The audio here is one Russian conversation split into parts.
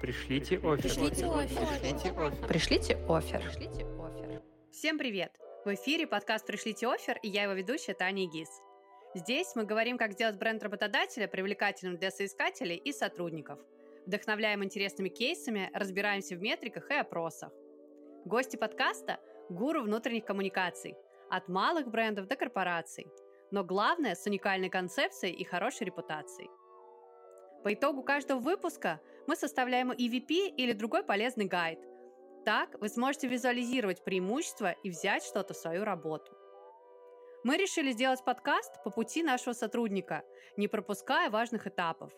Пришлите офер. Пришлите офер. Пришлите офер. Пришлите офер. Пришлите офер. Всем привет! В эфире подкаст «Пришлите офер» и я его ведущая Таня Гиз. Здесь мы говорим, как сделать бренд работодателя привлекательным для соискателей и сотрудников. Вдохновляем интересными кейсами, разбираемся в метриках и опросах. Гости подкаста – гуру внутренних коммуникаций, от малых брендов до корпораций. Но главное – с уникальной концепцией и хорошей репутацией. По итогу каждого выпуска мы составляем EVP или другой полезный гайд. Так вы сможете визуализировать преимущества и взять что-то в свою работу. Мы решили сделать подкаст по пути нашего сотрудника, не пропуская важных этапов.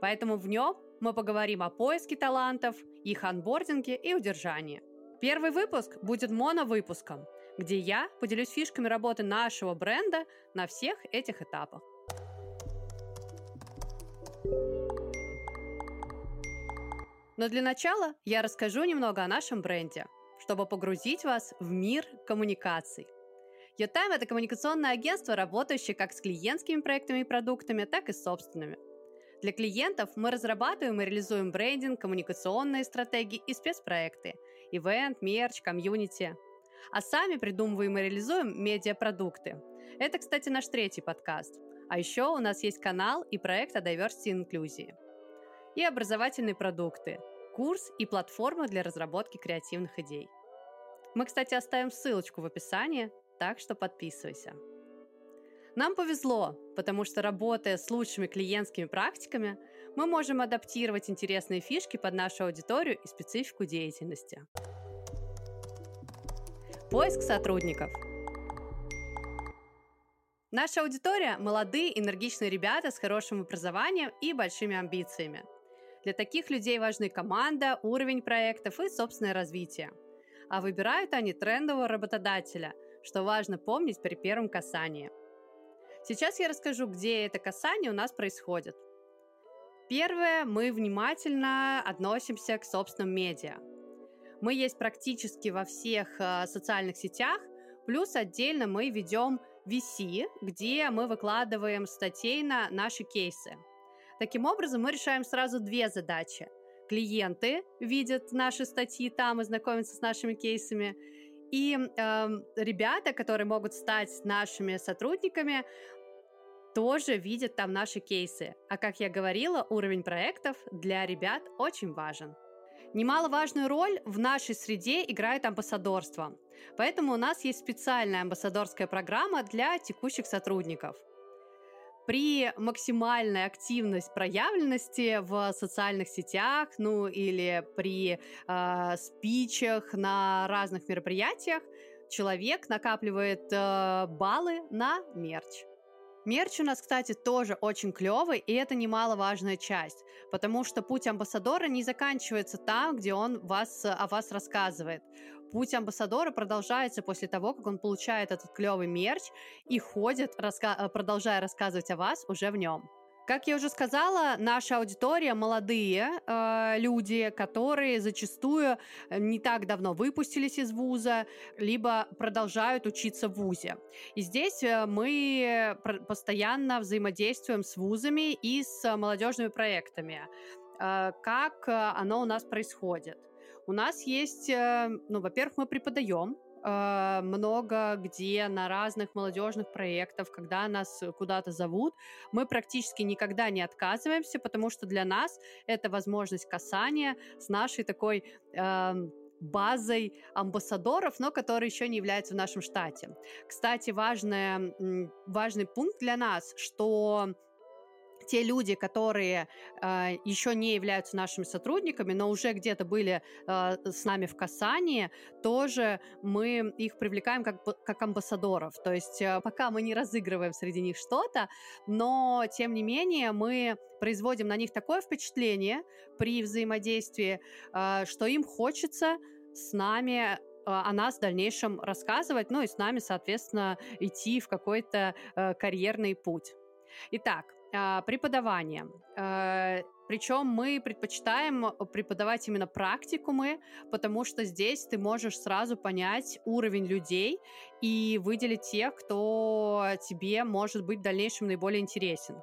Поэтому в нем мы поговорим о поиске талантов, их анбординге и удержании. Первый выпуск будет моновыпуском, где я поделюсь фишками работы нашего бренда на всех этих этапах. Но для начала я расскажу немного о нашем бренде, чтобы погрузить вас в мир коммуникаций. Йотайм – это коммуникационное агентство, работающее как с клиентскими проектами и продуктами, так и с собственными. Для клиентов мы разрабатываем и реализуем брендинг, коммуникационные стратегии и спецпроекты, ивент, мерч, комьюнити. А сами придумываем и реализуем медиапродукты. Это, кстати, наш третий подкаст. А еще у нас есть канал и проект о diversity и инклюзии и образовательные продукты, курс и платформа для разработки креативных идей. Мы, кстати, оставим ссылочку в описании, так что подписывайся. Нам повезло, потому что работая с лучшими клиентскими практиками, мы можем адаптировать интересные фишки под нашу аудиторию и специфику деятельности. Поиск сотрудников. Наша аудитория – молодые, энергичные ребята с хорошим образованием и большими амбициями – для таких людей важны команда, уровень проектов и собственное развитие. А выбирают они трендового работодателя, что важно помнить при первом касании. Сейчас я расскажу, где это касание у нас происходит. Первое, мы внимательно относимся к собственным медиа. Мы есть практически во всех э, социальных сетях, плюс отдельно мы ведем VC, где мы выкладываем статей на наши кейсы – Таким образом, мы решаем сразу две задачи. Клиенты видят наши статьи там и знакомятся с нашими кейсами. И э, ребята, которые могут стать нашими сотрудниками, тоже видят там наши кейсы. А как я говорила, уровень проектов для ребят очень важен. Немаловажную роль в нашей среде играет амбассадорство. Поэтому у нас есть специальная амбассадорская программа для текущих сотрудников – при максимальной активности, проявленности в социальных сетях, ну или при э, спичах на разных мероприятиях, человек накапливает э, баллы на мерч. Мерч у нас, кстати, тоже очень клевый, и это немаловажная часть, потому что путь амбассадора не заканчивается там, где он вас, о вас рассказывает. Путь амбассадора продолжается после того, как он получает этот клевый мерч и ходит, раска- продолжая рассказывать о вас уже в нем. Как я уже сказала, наша аудитория молодые э, люди, которые зачастую э, не так давно выпустились из вуза, либо продолжают учиться в вузе. И здесь э, мы постоянно взаимодействуем с вузами и с молодежными проектами. Э, как оно у нас происходит? У нас есть, э, ну, во-первых, мы преподаем Э, много где на разных молодежных проектах, когда нас куда-то зовут, мы практически никогда не отказываемся, потому что для нас это возможность касания с нашей такой э, базой амбассадоров, но которые еще не являются в нашем штате. Кстати, важный, важный пункт для нас, что те люди, которые э, еще не являются нашими сотрудниками, но уже где-то были э, с нами в касании, тоже мы их привлекаем как, как амбассадоров. То есть э, пока мы не разыгрываем среди них что-то, но тем не менее мы производим на них такое впечатление при взаимодействии, э, что им хочется с нами о нас в дальнейшем рассказывать, ну и с нами, соответственно, идти в какой-то э, карьерный путь. Итак, а, преподавание. А, Причем мы предпочитаем преподавать именно практикумы, потому что здесь ты можешь сразу понять уровень людей и выделить тех, кто тебе может быть в дальнейшем наиболее интересен.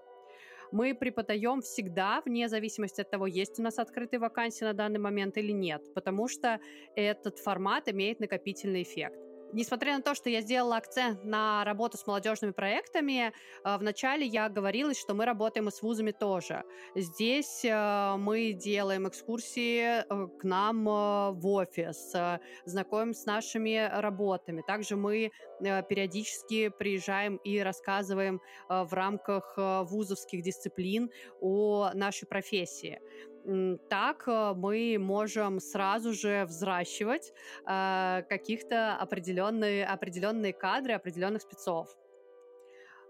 Мы преподаем всегда, вне зависимости от того, есть у нас открытые вакансии на данный момент или нет, потому что этот формат имеет накопительный эффект несмотря на то, что я сделала акцент на работу с молодежными проектами, э, вначале я говорила, что мы работаем и с вузами тоже. Здесь э, мы делаем экскурсии э, к нам в офис, знакомим с нашими работами. Также мы периодически приезжаем и рассказываем в рамках вузовских дисциплин о нашей профессии так э, мы можем сразу же взращивать э, каких-то определенные, определенные кадры определенных спецов.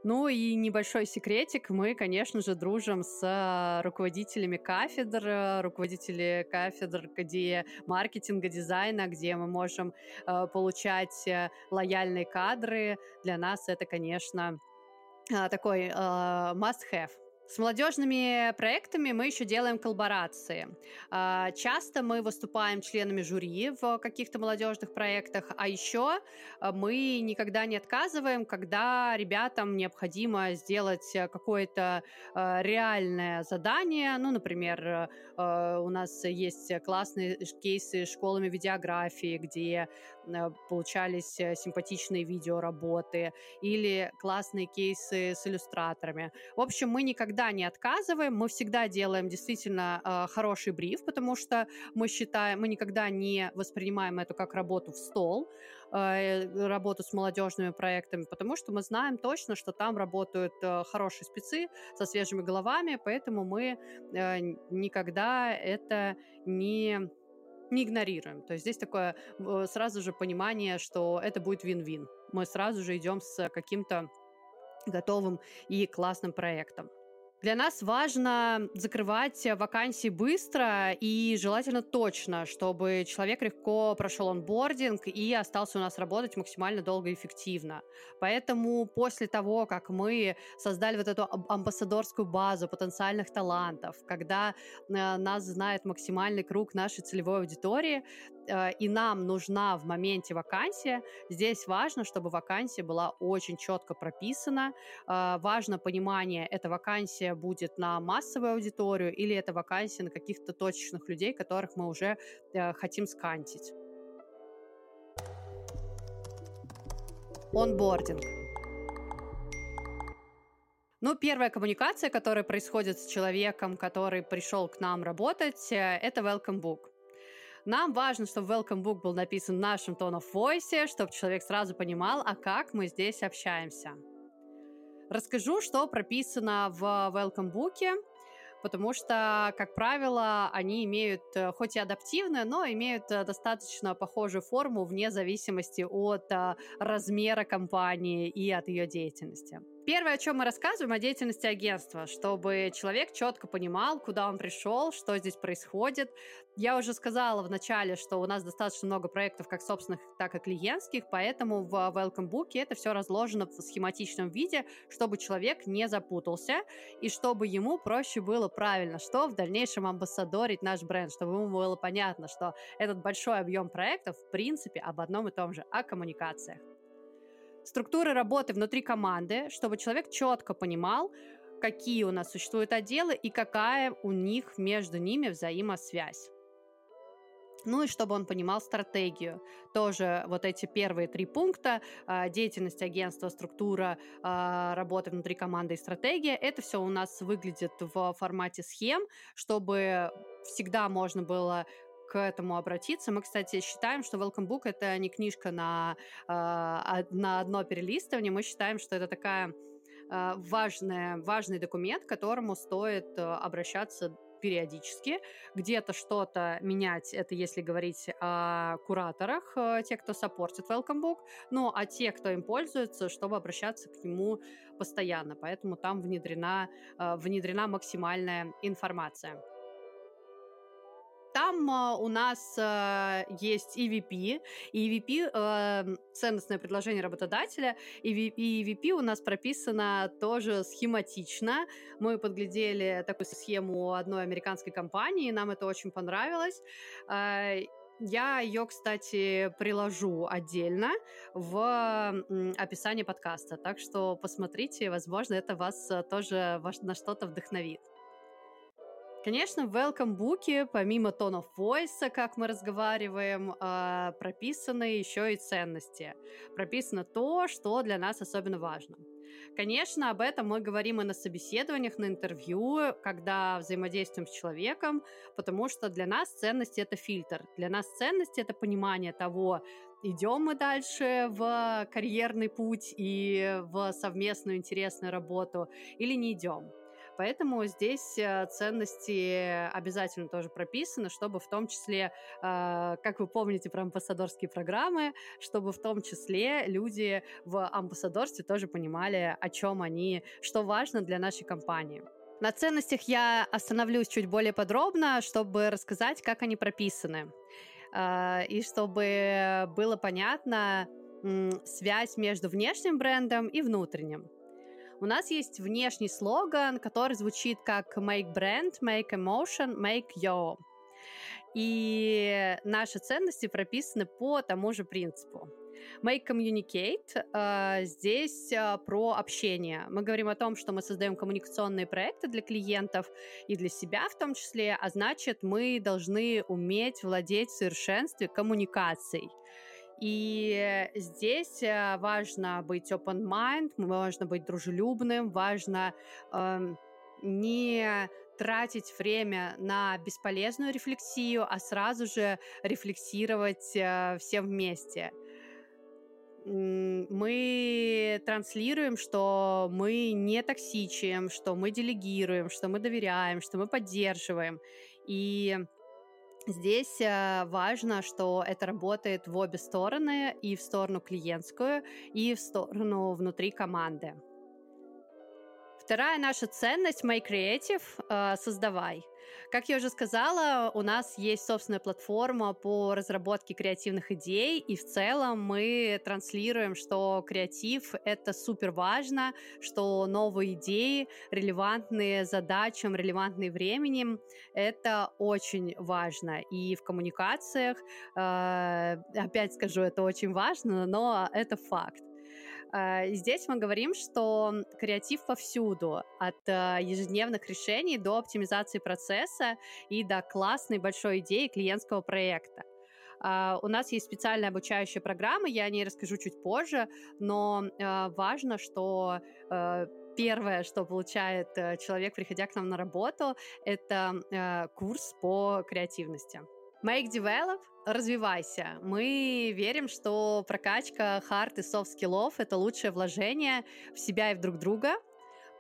Ну и небольшой секретик, мы, конечно же, дружим с руководителями кафедр, руководители кафедр, где маркетинга, дизайна, где мы можем э, получать э, лояльные кадры. Для нас это, конечно, э, такой э, must-have. С молодежными проектами мы еще делаем коллаборации. А, часто мы выступаем членами жюри в каких-то молодежных проектах, а еще а, мы никогда не отказываем, когда ребятам необходимо сделать какое-то а, реальное задание. Ну, например, у нас есть классные кейсы школами видеографии, где получались симпатичные видеоработы, или классные кейсы с иллюстраторами. В общем, мы никогда не отказываем, мы всегда делаем действительно э, хороший бриф, потому что мы считаем, мы никогда не воспринимаем это как работу в стол, э, работу с молодежными проектами, потому что мы знаем точно, что там работают э, хорошие спецы со свежими головами, поэтому мы э, никогда это не не игнорируем. То есть здесь такое э, сразу же понимание, что это будет вин-вин. Мы сразу же идем с каким-то готовым и классным проектом. Для нас важно закрывать вакансии быстро и желательно точно, чтобы человек легко прошел онбординг и остался у нас работать максимально долго и эффективно. Поэтому после того, как мы создали вот эту амбассадорскую базу потенциальных талантов, когда э, нас знает максимальный круг нашей целевой аудитории, э, и нам нужна в моменте вакансия, здесь важно, чтобы вакансия была очень четко прописана. Э, важно понимание, эта вакансия будет на массовую аудиторию или это вакансия на каких-то точечных людей, которых мы уже э, хотим скантить. Онбординг. Ну, первая коммуникация, которая происходит с человеком, который пришел к нам работать, это welcome book. Нам важно, чтобы welcome book был написан в нашем tone of voice, чтобы человек сразу понимал, а как мы здесь общаемся. Расскажу, что прописано в Welcome Book, потому что, как правило, они имеют, хоть и адаптивные, но имеют э, достаточно похожую форму вне зависимости от э, размера компании и от ее деятельности. Первое, о чем мы рассказываем, о деятельности агентства, чтобы человек четко понимал, куда он пришел, что здесь происходит. Я уже сказала в начале, что у нас достаточно много проектов, как собственных, так и клиентских, поэтому в Welcome Book это все разложено в схематичном виде, чтобы человек не запутался и чтобы ему проще было правильно, что в дальнейшем амбассадорить наш бренд, чтобы ему было понятно, что этот большой объем проектов в принципе об одном и том же, о коммуникациях структуры работы внутри команды, чтобы человек четко понимал, какие у нас существуют отделы и какая у них между ними взаимосвязь. Ну и чтобы он понимал стратегию. Тоже вот эти первые три пункта, а, деятельность агентства, структура а, работы внутри команды и стратегия, это все у нас выглядит в формате схем, чтобы всегда можно было к этому обратиться. Мы, кстати, считаем, что Welcome Book это не книжка на, э, на одно перелистывание. Мы считаем, что это такая э, важная, важный документ, к которому стоит э, обращаться периодически, где-то что-то менять, это если говорить о кураторах, э, те, кто саппортит Welcome Book, ну, а те, кто им пользуется, чтобы обращаться к нему постоянно, поэтому там внедрена, э, внедрена максимальная информация. Там э, у нас э, есть EVP. EVP э, ценностное предложение работодателя. EVP, EVP у нас прописано тоже схематично. Мы подглядели такую схему одной американской компании, нам это очень понравилось. Я ее, кстати, приложу отдельно в описании подкаста, так что посмотрите, возможно, это вас тоже на что-то вдохновит. Конечно, в welcome буке, помимо of voice, как мы разговариваем, а, прописаны еще и ценности. Прописано то, что для нас особенно важно. Конечно, об этом мы говорим и на собеседованиях, на интервью, когда взаимодействуем с человеком, потому что для нас ценности это фильтр. Для нас ценности это понимание того, идем мы дальше в карьерный путь и в совместную интересную работу или не идем. Поэтому здесь э, ценности обязательно тоже прописаны, чтобы в том числе, а, как вы помните про амбассадорские программы, чтобы в том числе люди в амбассадорстве тоже понимали, о чем они, что важно для нашей компании. На ценностях я остановлюсь чуть более подробно, чтобы рассказать, как они прописаны. А, и чтобы было понятно связь между внешним брендом и внутренним. У нас есть внешний слоган, который звучит как «Make brand, make emotion, make yo». И наши ценности прописаны по тому же принципу. Make Communicate э, здесь э, про общение. Мы говорим о том, что мы создаем коммуникационные проекты для клиентов и для себя в том числе, а значит, мы должны уметь владеть в совершенстве коммуникацией. И здесь э, важно быть open mind, важно быть дружелюбным, важно э, не тратить время на бесполезную рефлексию, а сразу же рефлексировать э, все вместе. Мы транслируем, что мы не токсичим, что мы делегируем, что мы доверяем, что мы поддерживаем. И Здесь э, важно, что это работает в обе стороны, и в сторону клиентскую, и в сторону внутри команды. Вторая наша ценность My Creative э, создавай. Как я уже сказала, у нас есть собственная платформа по разработке креативных идей, и в целом мы транслируем, что креатив — это супер важно, что новые идеи, релевантные задачам, релевантные временем — это очень важно. И в коммуникациях, э, опять скажу, это очень важно, но это факт. А, здесь мы говорим, что креатив повсюду, от а, ежедневных решений до оптимизации процесса и до классной большой идеи клиентского проекта. Uh, у нас есть специальная обучающая программа, я о ней расскажу чуть позже, но uh, важно, что uh, первое, что получает э, человек, приходя к нам на работу, это курс по креативности. Make Develop, развивайся. Мы верим, что прокачка hard и soft skill ов — это лучшее вложение в себя и в друг друга —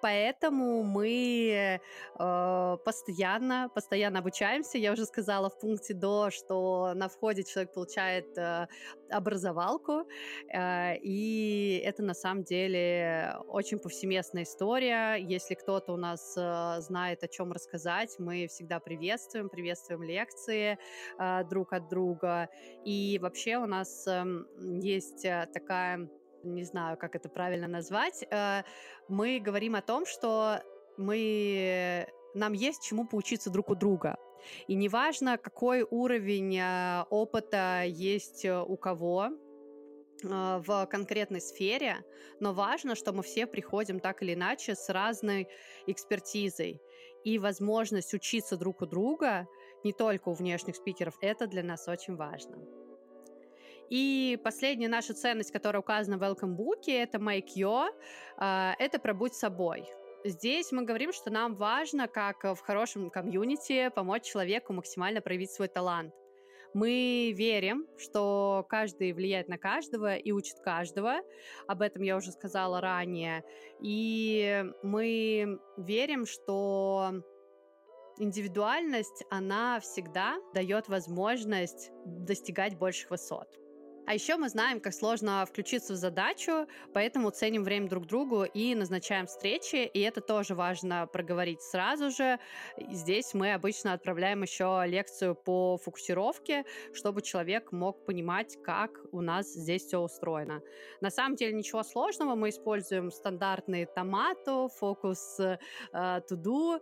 поэтому мы э, постоянно, постоянно обучаемся. Я уже сказала в пункте до, что на входе человек получает э, образовалку, э, и это на самом деле очень повсеместная история. Если кто-то у нас э, знает, о чем рассказать, мы всегда приветствуем, приветствуем лекции э, друг от друга. И вообще у нас эм, э, есть такая не знаю, как это правильно назвать, э, мы говорим о том, что мы нам есть чему поучиться друг у друга. И неважно, какой уровень э, опыта есть э, у кого, в конкретной сфере, но важно, что мы все приходим так или иначе с разной экспертизой. И возможность учиться друг у друга, не только у внешних спикеров, это для нас очень важно. И последняя наша ценность, которая указана в Welcome Book, это Make Your, а, это про будь собой. Здесь мы говорим, что нам важно, как в хорошем комьюнити, помочь человеку максимально проявить свой талант. Мы верим, что каждый влияет на каждого и учит каждого. Об этом я уже сказала ранее. И мы верим, что индивидуальность, она всегда дает возможность достигать больших высот. А еще мы знаем, как сложно включиться в задачу, поэтому ценим время друг другу и назначаем встречи, и это тоже важно проговорить сразу же. Здесь мы обычно отправляем еще лекцию по фокусировке, чтобы человек мог понимать, как у нас здесь все устроено. На самом деле ничего сложного, мы используем стандартные томату, фокус to do,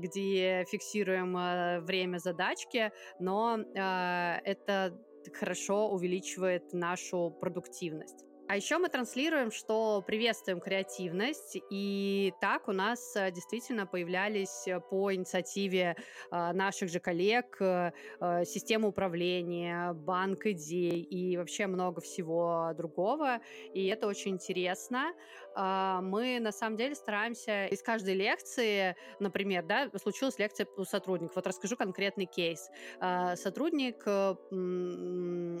где фиксируем э, время задачки, но э, это хорошо увеличивает нашу продуктивность. А еще мы транслируем, что приветствуем креативность, и так у нас э, действительно появлялись э, по инициативе э, наших же коллег система управления, банк идей и вообще много всего другого, и это очень интересно. А, мы на самом деле стараемся из каждой лекции, например, да, случилась лекция у сотрудников, вот расскажу конкретный кейс. А, сотрудник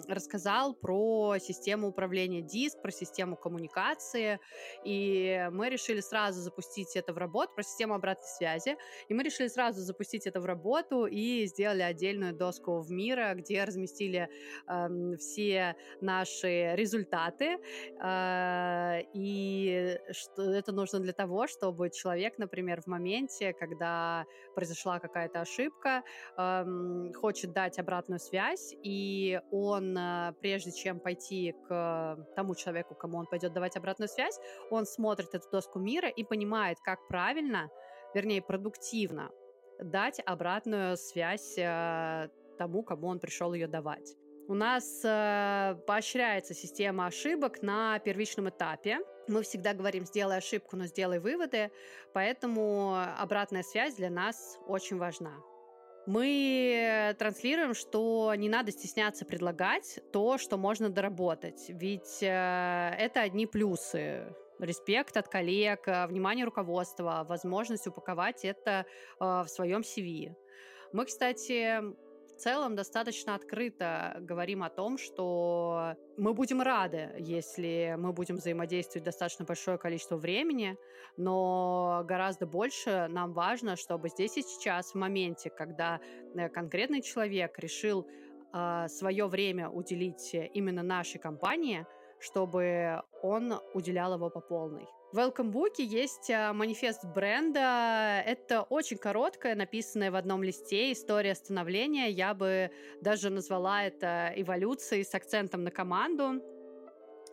рассказал про систему управления DIS, про систему коммуникации, и мы решили сразу запустить это в работу, про систему обратной связи, и мы решили сразу запустить это в работу и сделали отдельную доску в мира, где разместили э, все наши результаты, э, и что это нужно для того, чтобы человек, например, в моменте, когда произошла какая-то ошибка, э, хочет дать обратную связь, и он, э, прежде чем пойти к тому человеку, человеку, кому он пойдет давать обратную связь, он смотрит эту доску мира и понимает, как правильно, вернее, продуктивно дать обратную связь э, тому, кому он пришел ее давать. У нас э, поощряется система ошибок на первичном этапе. Мы всегда говорим, сделай ошибку, но сделай выводы, поэтому обратная связь для нас очень важна мы транслируем, что не надо стесняться предлагать то, что можно доработать. Ведь э, это одни плюсы. Респект от коллег, э, внимание руководства, возможность упаковать это э, в своем CV. Мы, кстати, в целом достаточно открыто говорим о том, что мы будем рады, если мы будем взаимодействовать достаточно большое количество времени, но гораздо больше нам важно, чтобы здесь и сейчас, в моменте, когда э, конкретный человек решил э, свое время уделить именно нашей компании, чтобы он уделял его по полной. В Welcome есть а, манифест бренда. Это очень короткая, написанная в одном листе история становления. Я бы даже назвала это эволюцией с акцентом на команду.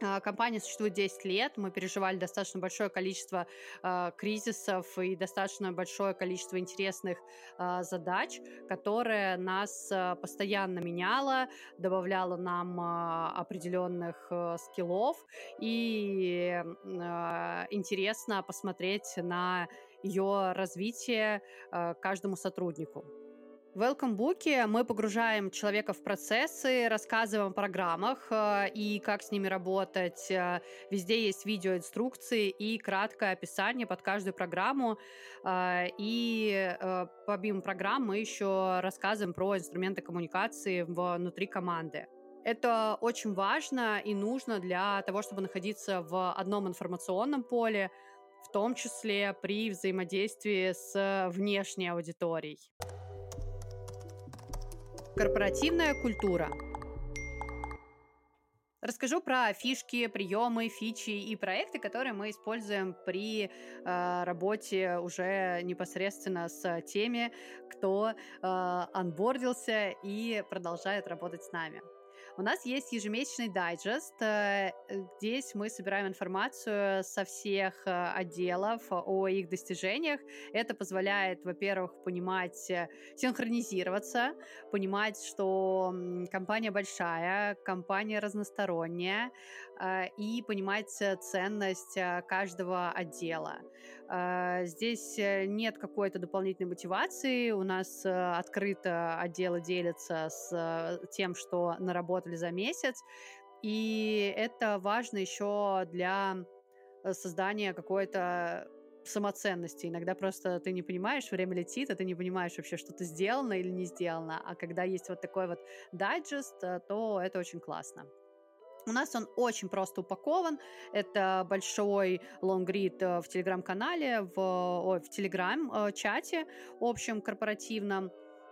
А, компания существует 10 лет, мы переживали достаточно большое количество э, кризисов и достаточно большое количество интересных э, задач, которые нас э, постоянно меняло, добавляло нам э, определенных э, скиллов, и э, интересно посмотреть на ее развитие э, каждому сотруднику. В Welcome мы погружаем человека в процессы, рассказываем о программах э, и как с ними работать. Э, везде есть видеоинструкции и краткое описание под каждую программу. Э, и помимо программ мы еще рассказываем про инструменты коммуникации внутри команды. Это очень важно и нужно для того, чтобы находиться в одном информационном поле, в том числе при взаимодействии с внешней аудиторией. Корпоративная культура. Расскажу про фишки, приемы, фичи и проекты, которые мы используем при э, работе уже непосредственно с теми, кто э, анбордился и продолжает работать с нами. У нас есть ежемесячный дайджест. Э, здесь мы собираем информацию со всех э, отделов о их достижениях. Это позволяет, во-первых, понимать, э, синхронизироваться, понимать, что компания большая, компания разносторонняя, и понимать ценность каждого отдела. Здесь нет какой-то дополнительной мотивации. У нас открыто отделы делятся с тем, что наработали за месяц. И это важно еще для э, создания какой-то самоценности. Иногда просто ты не понимаешь, время летит, а ты не понимаешь вообще, что ты сделано или не сделано. А когда есть вот такой вот дайджест, э, то это очень классно. У нас он очень просто упакован. Это большой лонгрид э, в телеграм-канале, в, ой, в телеграм-чате общем корпоративном.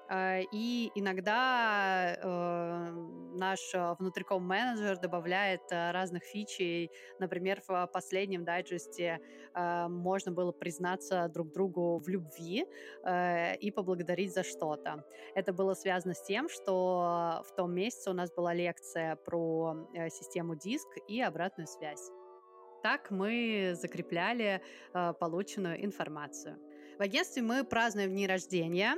Э, и иногда э, наш внутриком менеджер добавляет э, разных фичей. Например, в последнем дайджесте можно было признаться друг другу в любви и поблагодарить за что-то. Это было связано с тем, что в том месяце у нас была лекция про систему диск и обратную связь. Так мы закрепляли полученную информацию. В агентстве мы празднуем дни рождения.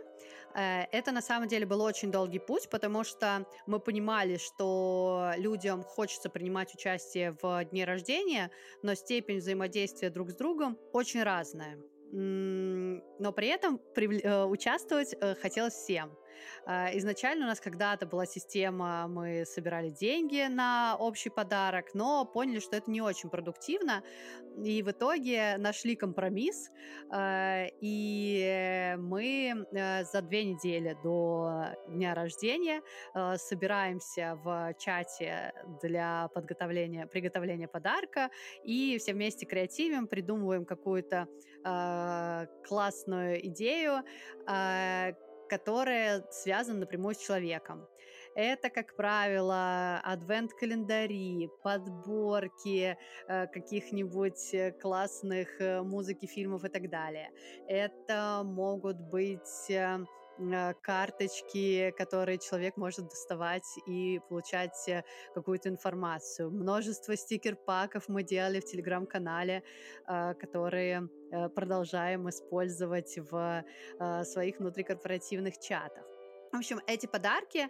Э, это на самом деле был очень долгий путь, потому что мы понимали, что людям хочется принимать участие в дне рождения, но степень взаимодействия друг с другом очень разная но при этом э, участвовать э, хотелось всем. А, изначально у нас когда-то была система, мы собирали деньги на общий подарок, но поняли, что это не очень продуктивно, и в итоге нашли компромисс, а, и мы э, за две недели до дня рождения собираемся в чате для подготовления, приготовления подарка, и все вместе креативим, придумываем какую-то а, классную идею, которая связана напрямую с человеком. Это, как правило, адвент-календари, подборки э, каких-нибудь э, классных э, музыки, фильмов и так далее. Это могут быть Э, карточки, которые человек может доставать и получать э, какую-то информацию. Множество стикер-паков мы делали в телеграм-канале, э, которые продолжаем использовать в своих внутрикорпоративных чатах. В общем, эти подарки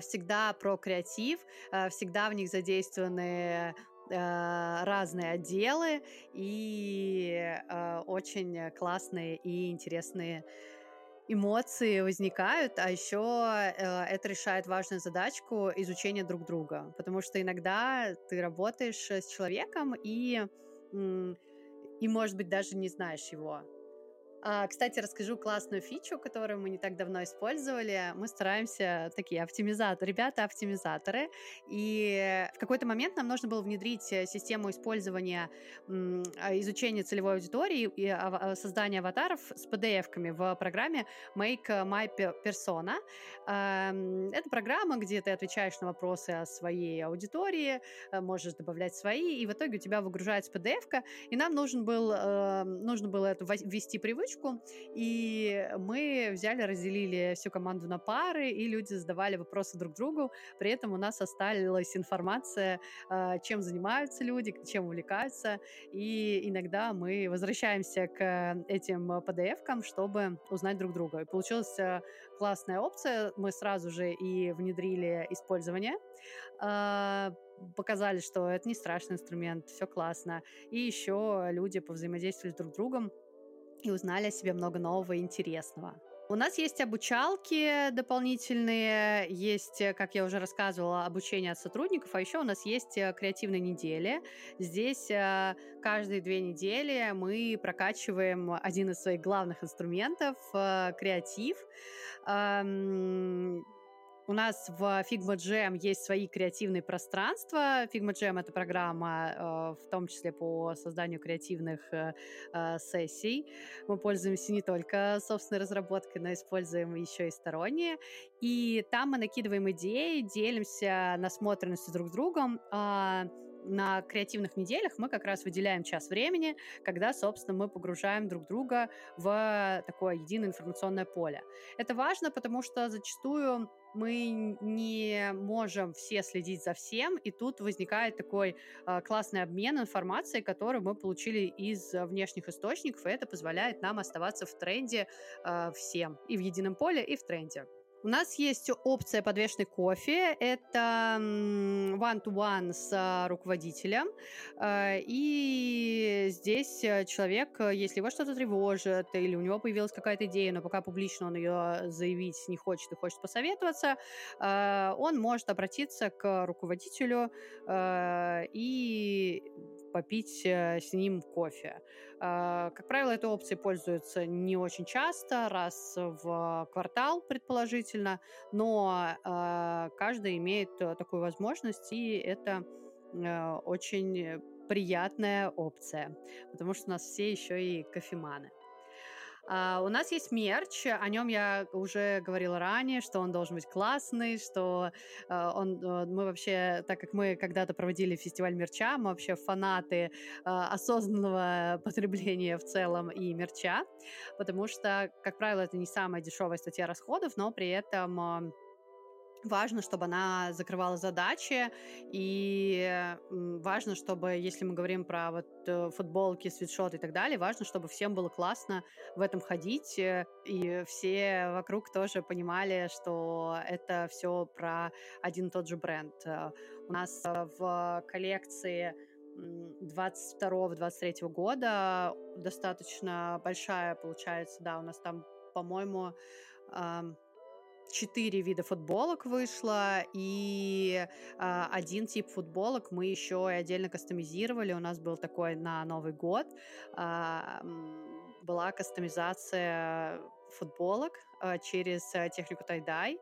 всегда про креатив, всегда в них задействованы разные отделы и очень классные и интересные эмоции возникают, а еще э, это решает важную задачку изучения друг друга, потому что иногда ты работаешь с человеком и и, может быть, даже не знаешь его. А, кстати, расскажу классную фичу, которую мы не так давно использовали. Мы стараемся такие оптимизаторы, ребята оптимизаторы, и в какой-то момент нам нужно было внедрить э, систему использования а, изучения целевой аудитории и создания аватаров с PDF-ками в программе Make My Persona. Это программа, где ты отвечаешь на вопросы о своей аудитории, э, можешь добавлять свои, и в итоге у тебя выгружается PDF-ка, и нам нужен был, э, нужно было это ввести привычку, точку, и мы взяли, разделили всю команду на пары, и люди задавали вопросы друг другу, при этом у нас осталась информация, а, чем занимаются люди, чем увлекаются, и иногда мы возвращаемся к этим PDF-кам, чтобы узнать друг друга. И получилась э, классная опция, мы сразу же и внедрили использование, а, показали, что это не страшный инструмент, все классно. И еще люди повзаимодействовали друг с другом, и узнали о себе много нового и интересного. У нас есть обучалки дополнительные, есть, э, как я уже рассказывала, обучение от сотрудников, а еще у нас есть э, креативные недели. Здесь э, каждые две недели мы прокачиваем один из своих главных инструментов — креатив. У нас в Figma Jam есть свои креативные пространства. Figma Jam — это программа, э, в том числе по созданию креативных э, э, сессий. Мы пользуемся не только собственной разработкой, но используем еще и сторонние. И там мы накидываем идеи, делимся насмотренностью друг с другом, а, на креативных неделях мы как раз выделяем час времени, когда, собственно, мы погружаем друг друга в такое единое информационное поле. Это важно, потому что зачастую мы не можем все следить за всем, и тут возникает такой э, классный обмен информацией, который мы получили из внешних источников, и это позволяет нам оставаться в тренде э, всем, и в едином поле, и в тренде. У нас есть опция подвешенный кофе. Это one-to-one с а, руководителем. А, и здесь э, человек, э, если его что-то тревожит, или у него появилась какая-то идея, но пока публично он ее заявить не хочет и хочет посоветоваться, он может обратиться к руководителю и попить э, с ним кофе. А, как правило, этой опцией пользуются не очень часто, раз в квартал, предположительно, но а, каждый имеет э, такую возможность, и это э, очень приятная опция, потому что у нас все еще и кофеманы. А, у нас есть мерч, о нем я уже говорила ранее, что он должен быть классный, что а, он, а, мы вообще, так как мы когда-то проводили фестиваль мерча, мы вообще фанаты а, осознанного потребления в целом и мерча, потому что, как правило, это не самая дешевая статья расходов, но при этом а, Важно, чтобы она закрывала задачи, и важно, чтобы, если мы говорим про вот э, футболки, свитшоты и так далее, важно, чтобы всем было классно в этом ходить, э, и все вокруг тоже понимали, что это все про один и тот же бренд. Э, у нас в коллекции 22-23 года достаточно большая получается, да, у нас там, по-моему, четыре вида футболок вышло, и э, один тип футболок мы еще и отдельно кастомизировали. У нас был такой на Новый год. Э, была кастомизация футболок э, через технику тайдай.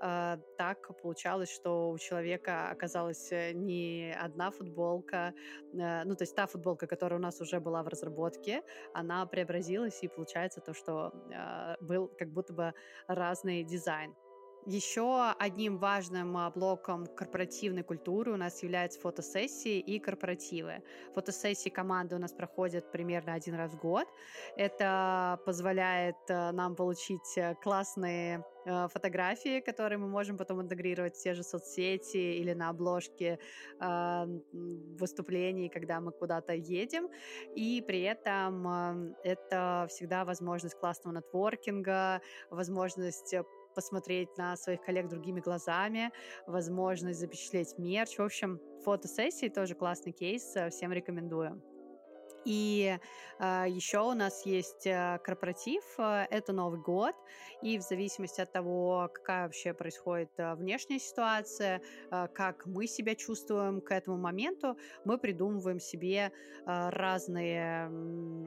Uh, так получалось, что у человека оказалась э, не одна футболка, uh, ну то есть та футболка, которая у нас уже была в разработке, она преобразилась и получается то, что был как будто бы разный дизайн. Еще одним важным а, блоком корпоративной культуры у нас являются фотосессии и корпоративы. Фотосессии команды у нас проходят примерно один раз в год. Это позволяет нам получить э, классные э, фотографии, которые мы можем потом интегрировать в те же соцсети или на обложке э, выступлений, когда мы куда-то едем. И при этом э, это всегда возможность классного нетворкинга, возможность посмотреть на своих коллег другими глазами, возможность запечатлеть мерч. В общем, фотосессии тоже классный кейс, э, всем рекомендую. И э, еще у нас есть э, корпоратив, э, это Новый год, и в зависимости от того, какая вообще происходит внешняя ситуация, э, как мы себя чувствуем к этому моменту, мы придумываем себе э, разные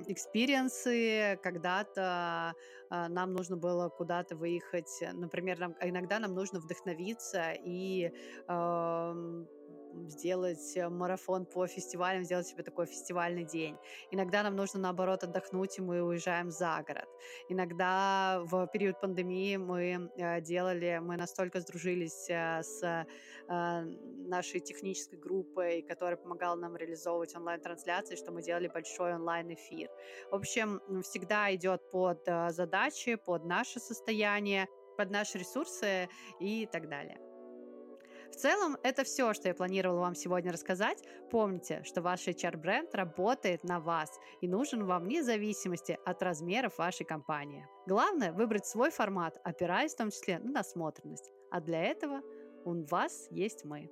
experience ы. Когда-то э, нам нужно было куда-то выехать, например, нам, иногда нам нужно вдохновиться и э, сделать э, марафон по фестивалям, сделать себе такой фестивальный день. Иногда нам нужно, наоборот, отдохнуть, и мы уезжаем за город. Иногда в период пандемии мы э, делали, мы настолько сдружились э, с нашей технической группой, которая помогала нам реализовывать онлайн-трансляции, что мы делали большой онлайн-эфир. В общем, всегда идет под задачи, под наше состояние, под наши ресурсы и так далее. В целом, это все, что я планировала вам сегодня рассказать. Помните, что ваш HR-бренд работает на вас и нужен вам вне зависимости от размеров вашей компании. Главное – выбрать свой формат, опираясь в том числе на насмотренность. А для этого у вас есть мы.